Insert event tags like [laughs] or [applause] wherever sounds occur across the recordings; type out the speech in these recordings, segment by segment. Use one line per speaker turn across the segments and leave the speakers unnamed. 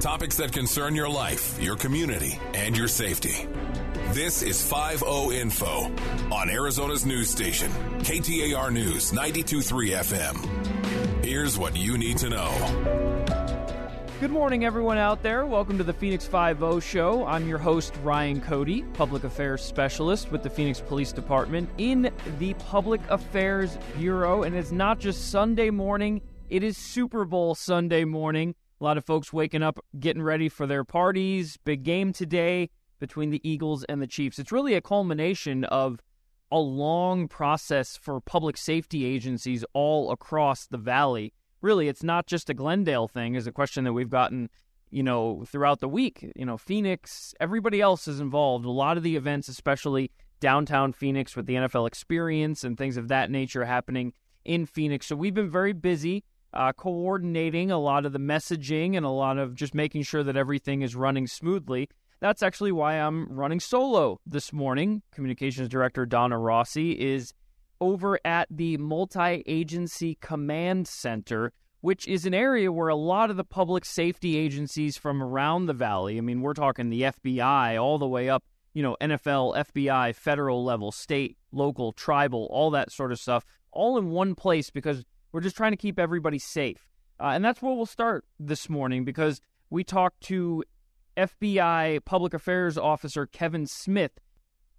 Topics that concern your life, your community, and your safety. This is 5 Info on Arizona's news station, KTAR News 923 FM. Here's what you need to know.
Good morning, everyone out there. Welcome to the Phoenix 5 Show. I'm your host, Ryan Cody, Public Affairs Specialist with the Phoenix Police Department in the Public Affairs Bureau. And it's not just Sunday morning, it is Super Bowl Sunday morning. A lot of folks waking up, getting ready for their parties. Big game today between the Eagles and the Chiefs. It's really a culmination of a long process for public safety agencies all across the valley really it's not just a Glendale thing is a question that we've gotten you know throughout the week you know Phoenix everybody else is involved a lot of the events especially downtown Phoenix with the NFL experience and things of that nature happening in Phoenix so we've been very busy uh, coordinating a lot of the messaging and a lot of just making sure that everything is running smoothly. That's actually why I'm running solo this morning. Communications director Donna Rossi is over at the Multi Agency Command Center, which is an area where a lot of the public safety agencies from around the valley, I mean, we're talking the FBI all the way up, you know, NFL, FBI, federal level, state, local, tribal, all that sort of stuff, all in one place because we're just trying to keep everybody safe. Uh, and that's where we'll start this morning because we talked to FBI Public Affairs Officer Kevin Smith.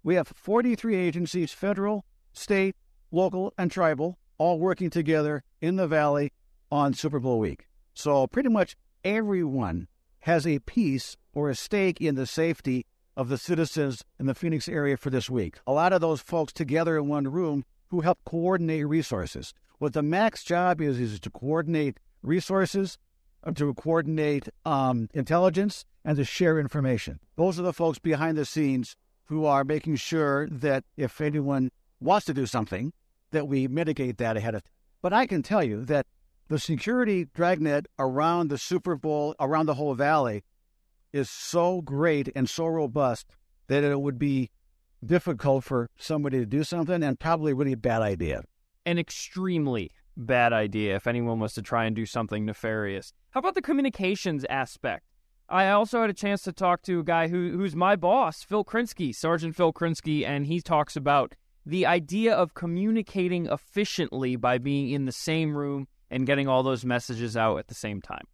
We have 43 agencies, federal, state, local, and tribal, all working together in the valley on Super Bowl week. So pretty much everyone has a piece or a stake in the safety of the citizens in the Phoenix area for this week. A lot of those folks together in one room who help coordinate resources. What the MAC's job is is to coordinate resources, uh, to coordinate um, intelligence, and to share information. Those are the folks behind the scenes who are making sure that if anyone wants to do something, that we mitigate that ahead of time. But I can tell you that the security dragnet around the Super Bowl, around the whole valley, is so great and so robust that it would be difficult for somebody to do something and probably really a bad idea.
An extremely bad idea if anyone was to try and do something nefarious. How about the communications aspect? I also had a chance to talk to a guy who, who's my boss, Phil Krynsky, Sergeant Phil Krynsky, and he talks about the idea of communicating efficiently by being in the same room and getting all those messages out at the same time.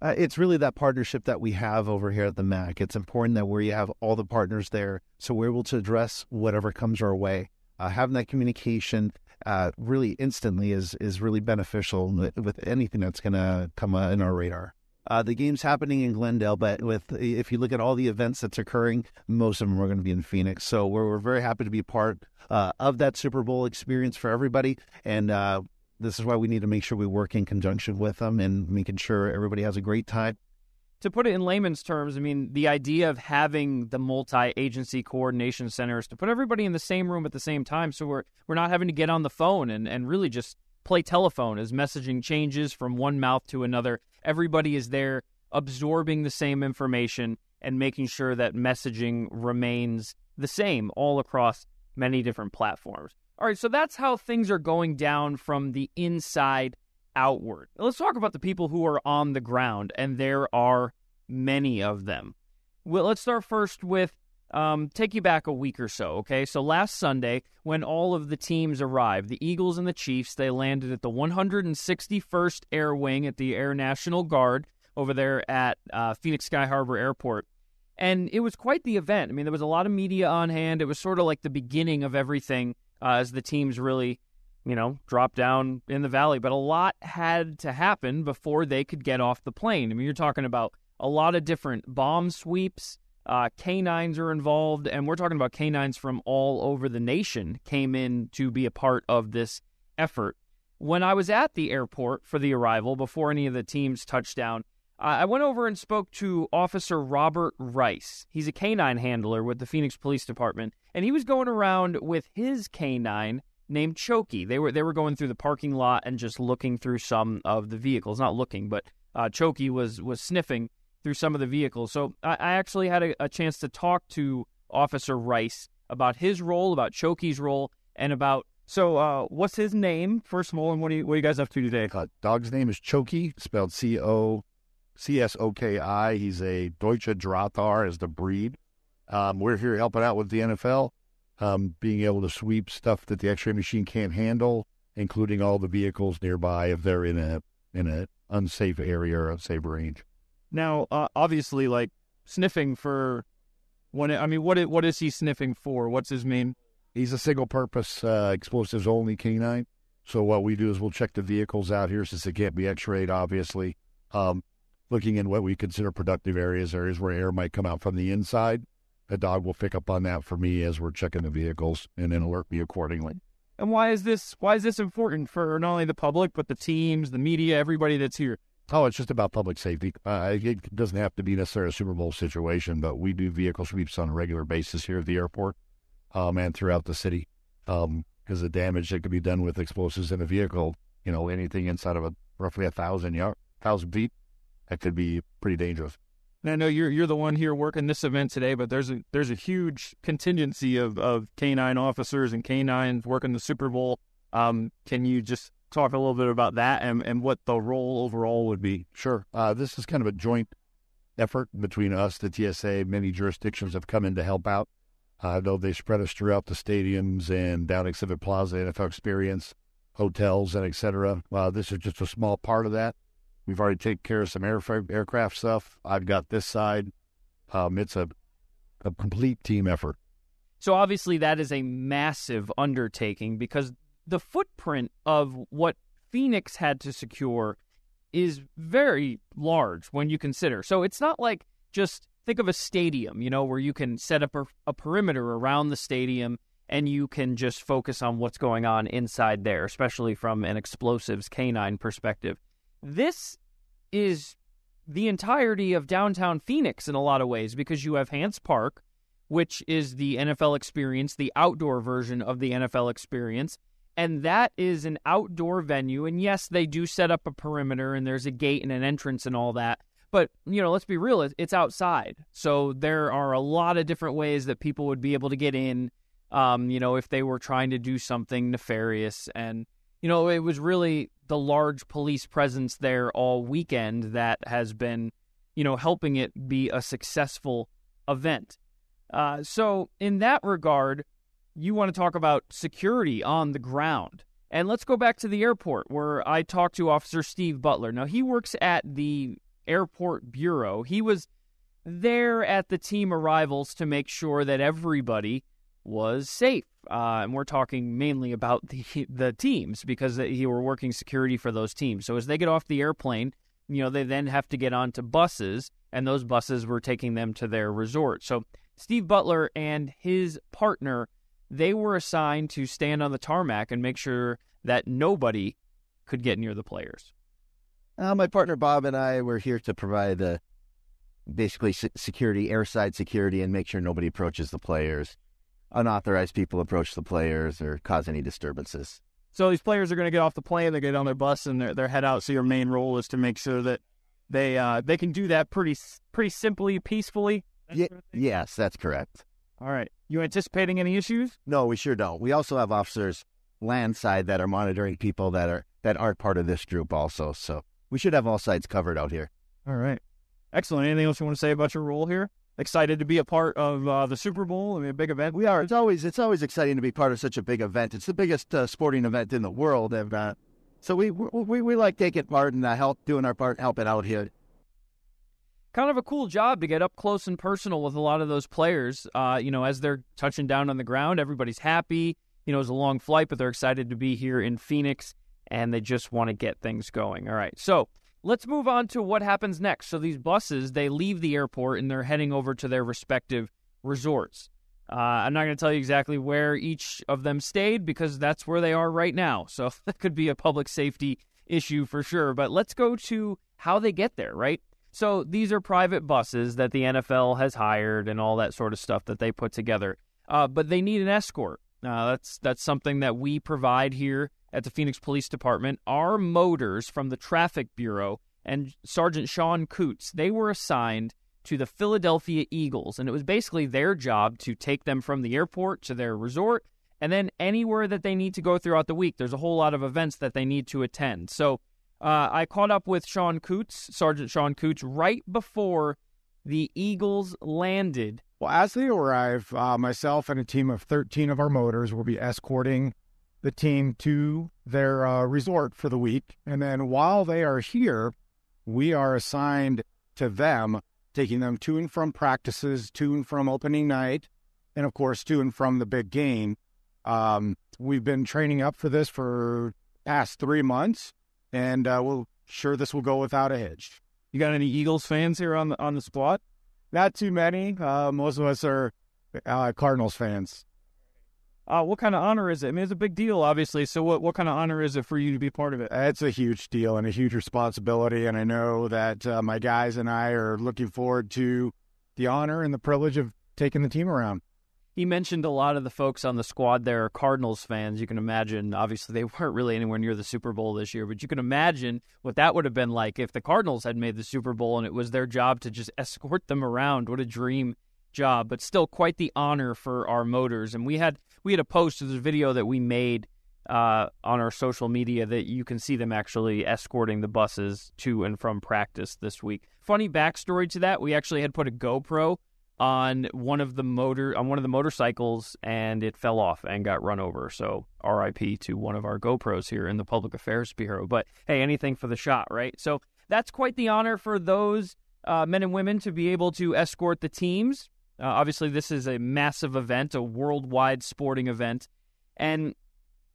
Uh, it's really that partnership that we have over here at the MAC. It's important that we have all the partners there so we're able to address whatever comes our way. Uh, having that communication uh, really instantly is is really beneficial with anything that's going to come uh, in our radar. Uh, the game's happening in Glendale, but with if you look at all the events that's occurring, most of them are going to be in Phoenix. So we're, we're very happy to be part uh, of that Super Bowl experience for everybody, and uh, this is why we need to make sure we work in conjunction with them and making sure everybody has a great time.
To put it in layman's terms, I mean, the idea of having the multi agency coordination centers to put everybody in the same room at the same time so we're, we're not having to get on the phone and, and really just play telephone as messaging changes from one mouth to another. Everybody is there absorbing the same information and making sure that messaging remains the same all across many different platforms. All right, so that's how things are going down from the inside outward. let's talk about the people who are on the ground, and there are many of them. Well, let's start first with um, take you back a week or so, okay? So last Sunday, when all of the teams arrived, the Eagles and the Chiefs, they landed at the 161st Air Wing at the Air National Guard over there at uh, Phoenix Sky Harbor Airport. And it was quite the event. I mean, there was a lot of media on hand. It was sort of like the beginning of everything uh, as the teams really, you know, drop down in the valley. But a lot had to happen before they could get off the plane. I mean, you're talking about a lot of different bomb sweeps uh, canines are involved, and we're talking about canines from all over the nation came in to be a part of this effort. When I was at the airport for the arrival, before any of the teams touched down, I went over and spoke to Officer Robert Rice. He's a canine handler with the Phoenix Police Department, and he was going around with his canine named Chokey. They were they were going through the parking lot and just looking through some of the vehicles, not looking, but uh, Chokey was was sniffing through some of the vehicles. So I, I actually had a, a, chance to talk to Officer Rice about his role, about Chokey's role, and about. So, uh, what's his name, first of all, and what are you, what are you guys up to today?
Uh, dog's name is Chokey, spelled C O
CSOKI. He's a Deutsche Drahthaar as the breed. Um, we're here helping out with the NFL, um, being able to sweep stuff that the X-ray machine can't handle, including all the vehicles nearby if they're in a in an unsafe area or unsafe range.
Now, uh, obviously, like sniffing for when I mean, what what is he sniffing for? What's his main?
He's a single-purpose uh, explosives only canine. So what we do is we'll check the vehicles out here since they can't be X-rayed, obviously. Um, looking in what we consider productive areas, areas where air might come out from the inside. A dog will pick up on that for me as we're checking the vehicles and then alert me accordingly.
And why is this why is this important for not only the public but the teams, the media, everybody that's here?
Oh, it's just about public safety. Uh, it doesn't have to be necessarily a Super Bowl situation, but we do vehicle sweeps on a regular basis here at the airport um, and throughout the city because um, the damage that could be done with explosives in a vehicle, you know, anything inside of a roughly a thousand yard, thousand feet, that could be pretty dangerous.
And I know you're you're the one here working this event today, but there's a there's a huge contingency of of canine officers and canines working the Super Bowl. Um, can you just talk a little bit about that and, and what the role overall would be?
Sure. Uh, this is kind of a joint effort between us, the TSA. Many jurisdictions have come in to help out. I know they spread us throughout the stadiums and down Exhibit Plaza, NFL Experience, hotels, and et cetera. Uh, this is just a small part of that. We've already taken care of some aircraft stuff. I've got this side. Um, it's a, a complete team effort.
So obviously that is a massive undertaking because the footprint of what Phoenix had to secure is very large when you consider. So it's not like just think of a stadium, you know, where you can set up a, a, perimeter around the stadium and you can just focus on what's going on inside there, especially from an explosives canine perspective. This is the entirety of downtown Phoenix in a lot of ways because you have Hance Park, which is the NFL experience, the outdoor version of the NFL experience and that is an outdoor venue. And yes, they do set up a perimeter and there's a gate and an entrance and all that. But, you know, let's be real, it's outside. So there are a lot of different ways that people would be able to get in, um, you know, if they were trying to do something nefarious. And, you know, it was really the large police presence there all weekend that has been, you know, helping it be a successful event. Uh, so, in that regard, you want to talk about security on the ground. And let's go back to the airport where I talked to Officer Steve Butler. Now, he works at the airport bureau. He was there at the team arrivals to make sure that everybody was safe. Uh, and we're talking mainly about the [laughs] the teams because he were working security for those teams. So as they get off the airplane, you know, they then have to get onto buses, and those buses were taking them to their resort. So Steve Butler and his partner they were assigned to stand on the tarmac and make sure that nobody could get near the players.
Uh, my partner Bob and I were here to provide the basically security, airside security, and make sure nobody approaches the players. Unauthorized people approach the players or cause any disturbances.
So these players are going to get off the plane, they get on their bus, and they're, they're head out. So your main role is to make sure that they uh, they can do that pretty pretty simply, peacefully.
Yeah, yes, that's correct.
All right. You anticipating any issues?
No, we sure don't. We also have officers landside that are monitoring people that are that aren't part of this group also. So we should have all sides covered out here.
All right. Excellent. Anything else you want to say about your role here? Excited to be a part of uh, the Super Bowl. I mean, a big event.
We are. It's always it's always exciting to be part of such a big event. It's the biggest uh, sporting event in the world, and uh, so we, we we like taking part and uh, help doing our part, helping out here
kind of a cool job to get up close and personal with a lot of those players. Uh, you know, as they're touching down on the ground, everybody's happy. You know, it's a long flight, but they're excited to be here in Phoenix and they just want to get things going. All right. So let's move on to what happens next. So these buses, they leave the airport and they're heading over to their respective resorts. Uh, I'm not going to tell you exactly where each of them stayed because that's where they are right now. So [laughs] that could be a public safety issue for sure. But let's go to how they get there, right? So these are private buses that the NFL has hired and all that sort of stuff that they put together. Uh, but they need an escort. Uh, that's that's something that we provide here at the Phoenix Police Department. Our motors from the Traffic Bureau and Sergeant Sean Coots, they were assigned to the Philadelphia Eagles, and it was basically their job to take them from the airport to their resort and then anywhere that they need to go throughout the week. There's a whole lot of events that they need to attend. So Uh, I caught up with Sean Coots, Sergeant Sean Coots, right before the Eagles landed.
Well, as they arrive, uh, myself and a team of 13 of our motors will be escorting the team to their uh, resort for the week. And then while they are here, we are assigned to them, taking them to and from practices, to and from opening night, and of course, to and from the big game. Um, we've been training up for this for past three months, and uh, we'll sure this will go without a hitch.
You got any Eagles fans here on the on the squad?
Not too many. Uh, most of us are uh, Cardinals fans.
Uh, what kind of honor is it? I mean, it's a big deal, obviously. So, what, what kind of honor is it for you to be part of it?
It's a huge deal and a huge responsibility. And I know that uh, my guys and I are looking forward to the honor and the privilege of taking the team around.
He mentioned a lot of the folks on the squad there are Cardinals fans. You can imagine, obviously, they weren't really anywhere near the Super Bowl this year, but you can imagine what that would have been like if the Cardinals had made the Super Bowl and it was their job to just escort them around. What a dream job, but still quite the honor for our motors. And we had we had a post of this video that we made uh, on our social media that you can see them actually escorting the buses to and from practice this week. Funny backstory to that: we actually had put a GoPro on one of the motor on one of the motorcycles and it fell off and got run over. So RIP to one of our GoPros here in the Public Affairs Bureau. But hey, anything for the shot, right? So that's quite the honor for those uh, men and women to be able to escort the teams. Uh, obviously, this is a massive event, a worldwide sporting event, and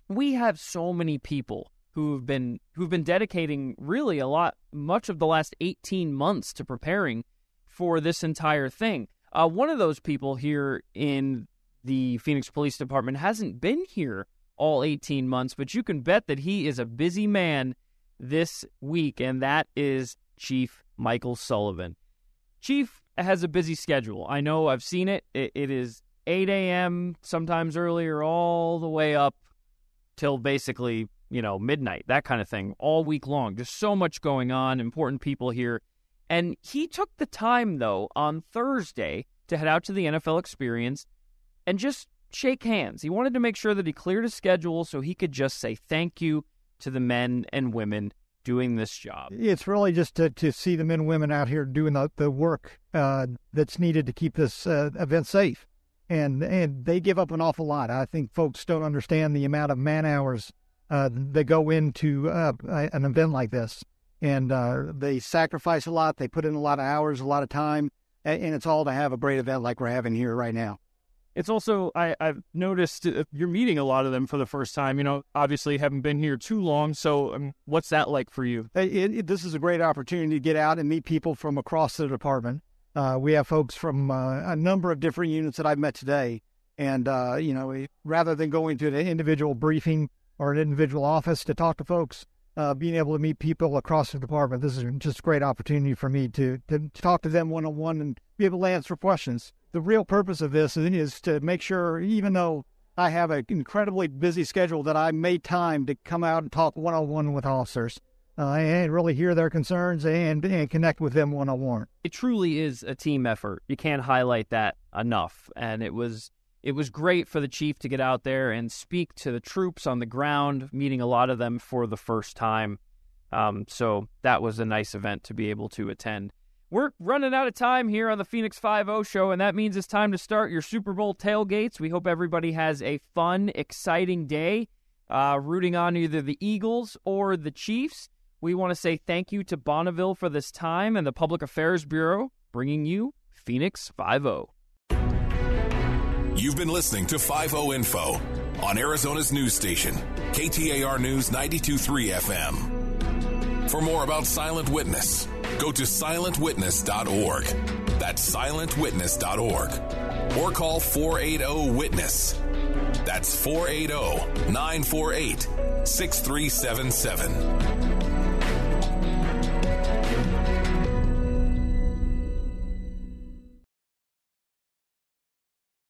we have so many people who've been who've been dedicating really a lot, much of the last 18 months to preparing for this entire thing. Uh, one of those people here in the Phoenix Police Department hasn't been here all 18 months, but you can bet that he is a busy man this week, and that is Chief Michael Sullivan. Chief has a busy schedule. I know I've seen it. It, it is 8 a.m., sometimes earlier, all the way up till basically, you know, midnight, that kind of thing, all week long. Just so much going on, important people here. And he took the time, though, on Thursday to head out to the NFL experience and just shake hands. He wanted to make sure that he cleared his schedule so he could just say thank you to the men and women doing this job.
It's really just to, to see the men and women out here doing the, the work uh, that's needed to keep this uh, event safe. And, and they give up an awful lot. I think folks don't understand the amount of man hours uh, that go into uh, an event like this. And uh, they sacrifice a lot. They put in a lot of hours, a lot of time. And it's all to have a great event like we're having here right now.
It's also I, have noticed uh, you're meeting a lot of them for the first time. You know, obviously haven't been here too long. So, um, what's that like for you?
It, it, this is a great opportunity to get out and meet people from across the department. Uh, we have folks from uh, a number of different units that I've met today, and uh, you know, rather than going to an individual briefing or an individual office to talk to folks, uh, being able to meet people across the department, this is just a great opportunity for me to to talk to them one on one and be able to answer questions the real purpose of this is to make sure, even though I have an incredibly busy schedule, that I made time to come out and talk one on one with officers. Uh, and really hear their concerns and, and connect with them one on one.
It truly is a team effort. You can't highlight that enough. And it was it was great for the chief to get out there and speak to the troops on the ground, meeting a lot of them for the first time. Um, so that was a nice event to be able to attend. We're running out of time here on the Phoenix 5 show, and that means it's time to start your Super Bowl tailgates. We hope everybody has a fun, exciting day uh, rooting on either the Eagles or the Chiefs. We want to say thank you to Bonneville for this time and the Public Affairs Bureau bringing you Phoenix 5
You've been listening to 5 Info on Arizona's news station, KTAR News 923 FM. For more about Silent Witness, Go to silentwitness.org. That's silentwitness.org. Or call 480 Witness. That's 480 948 6377.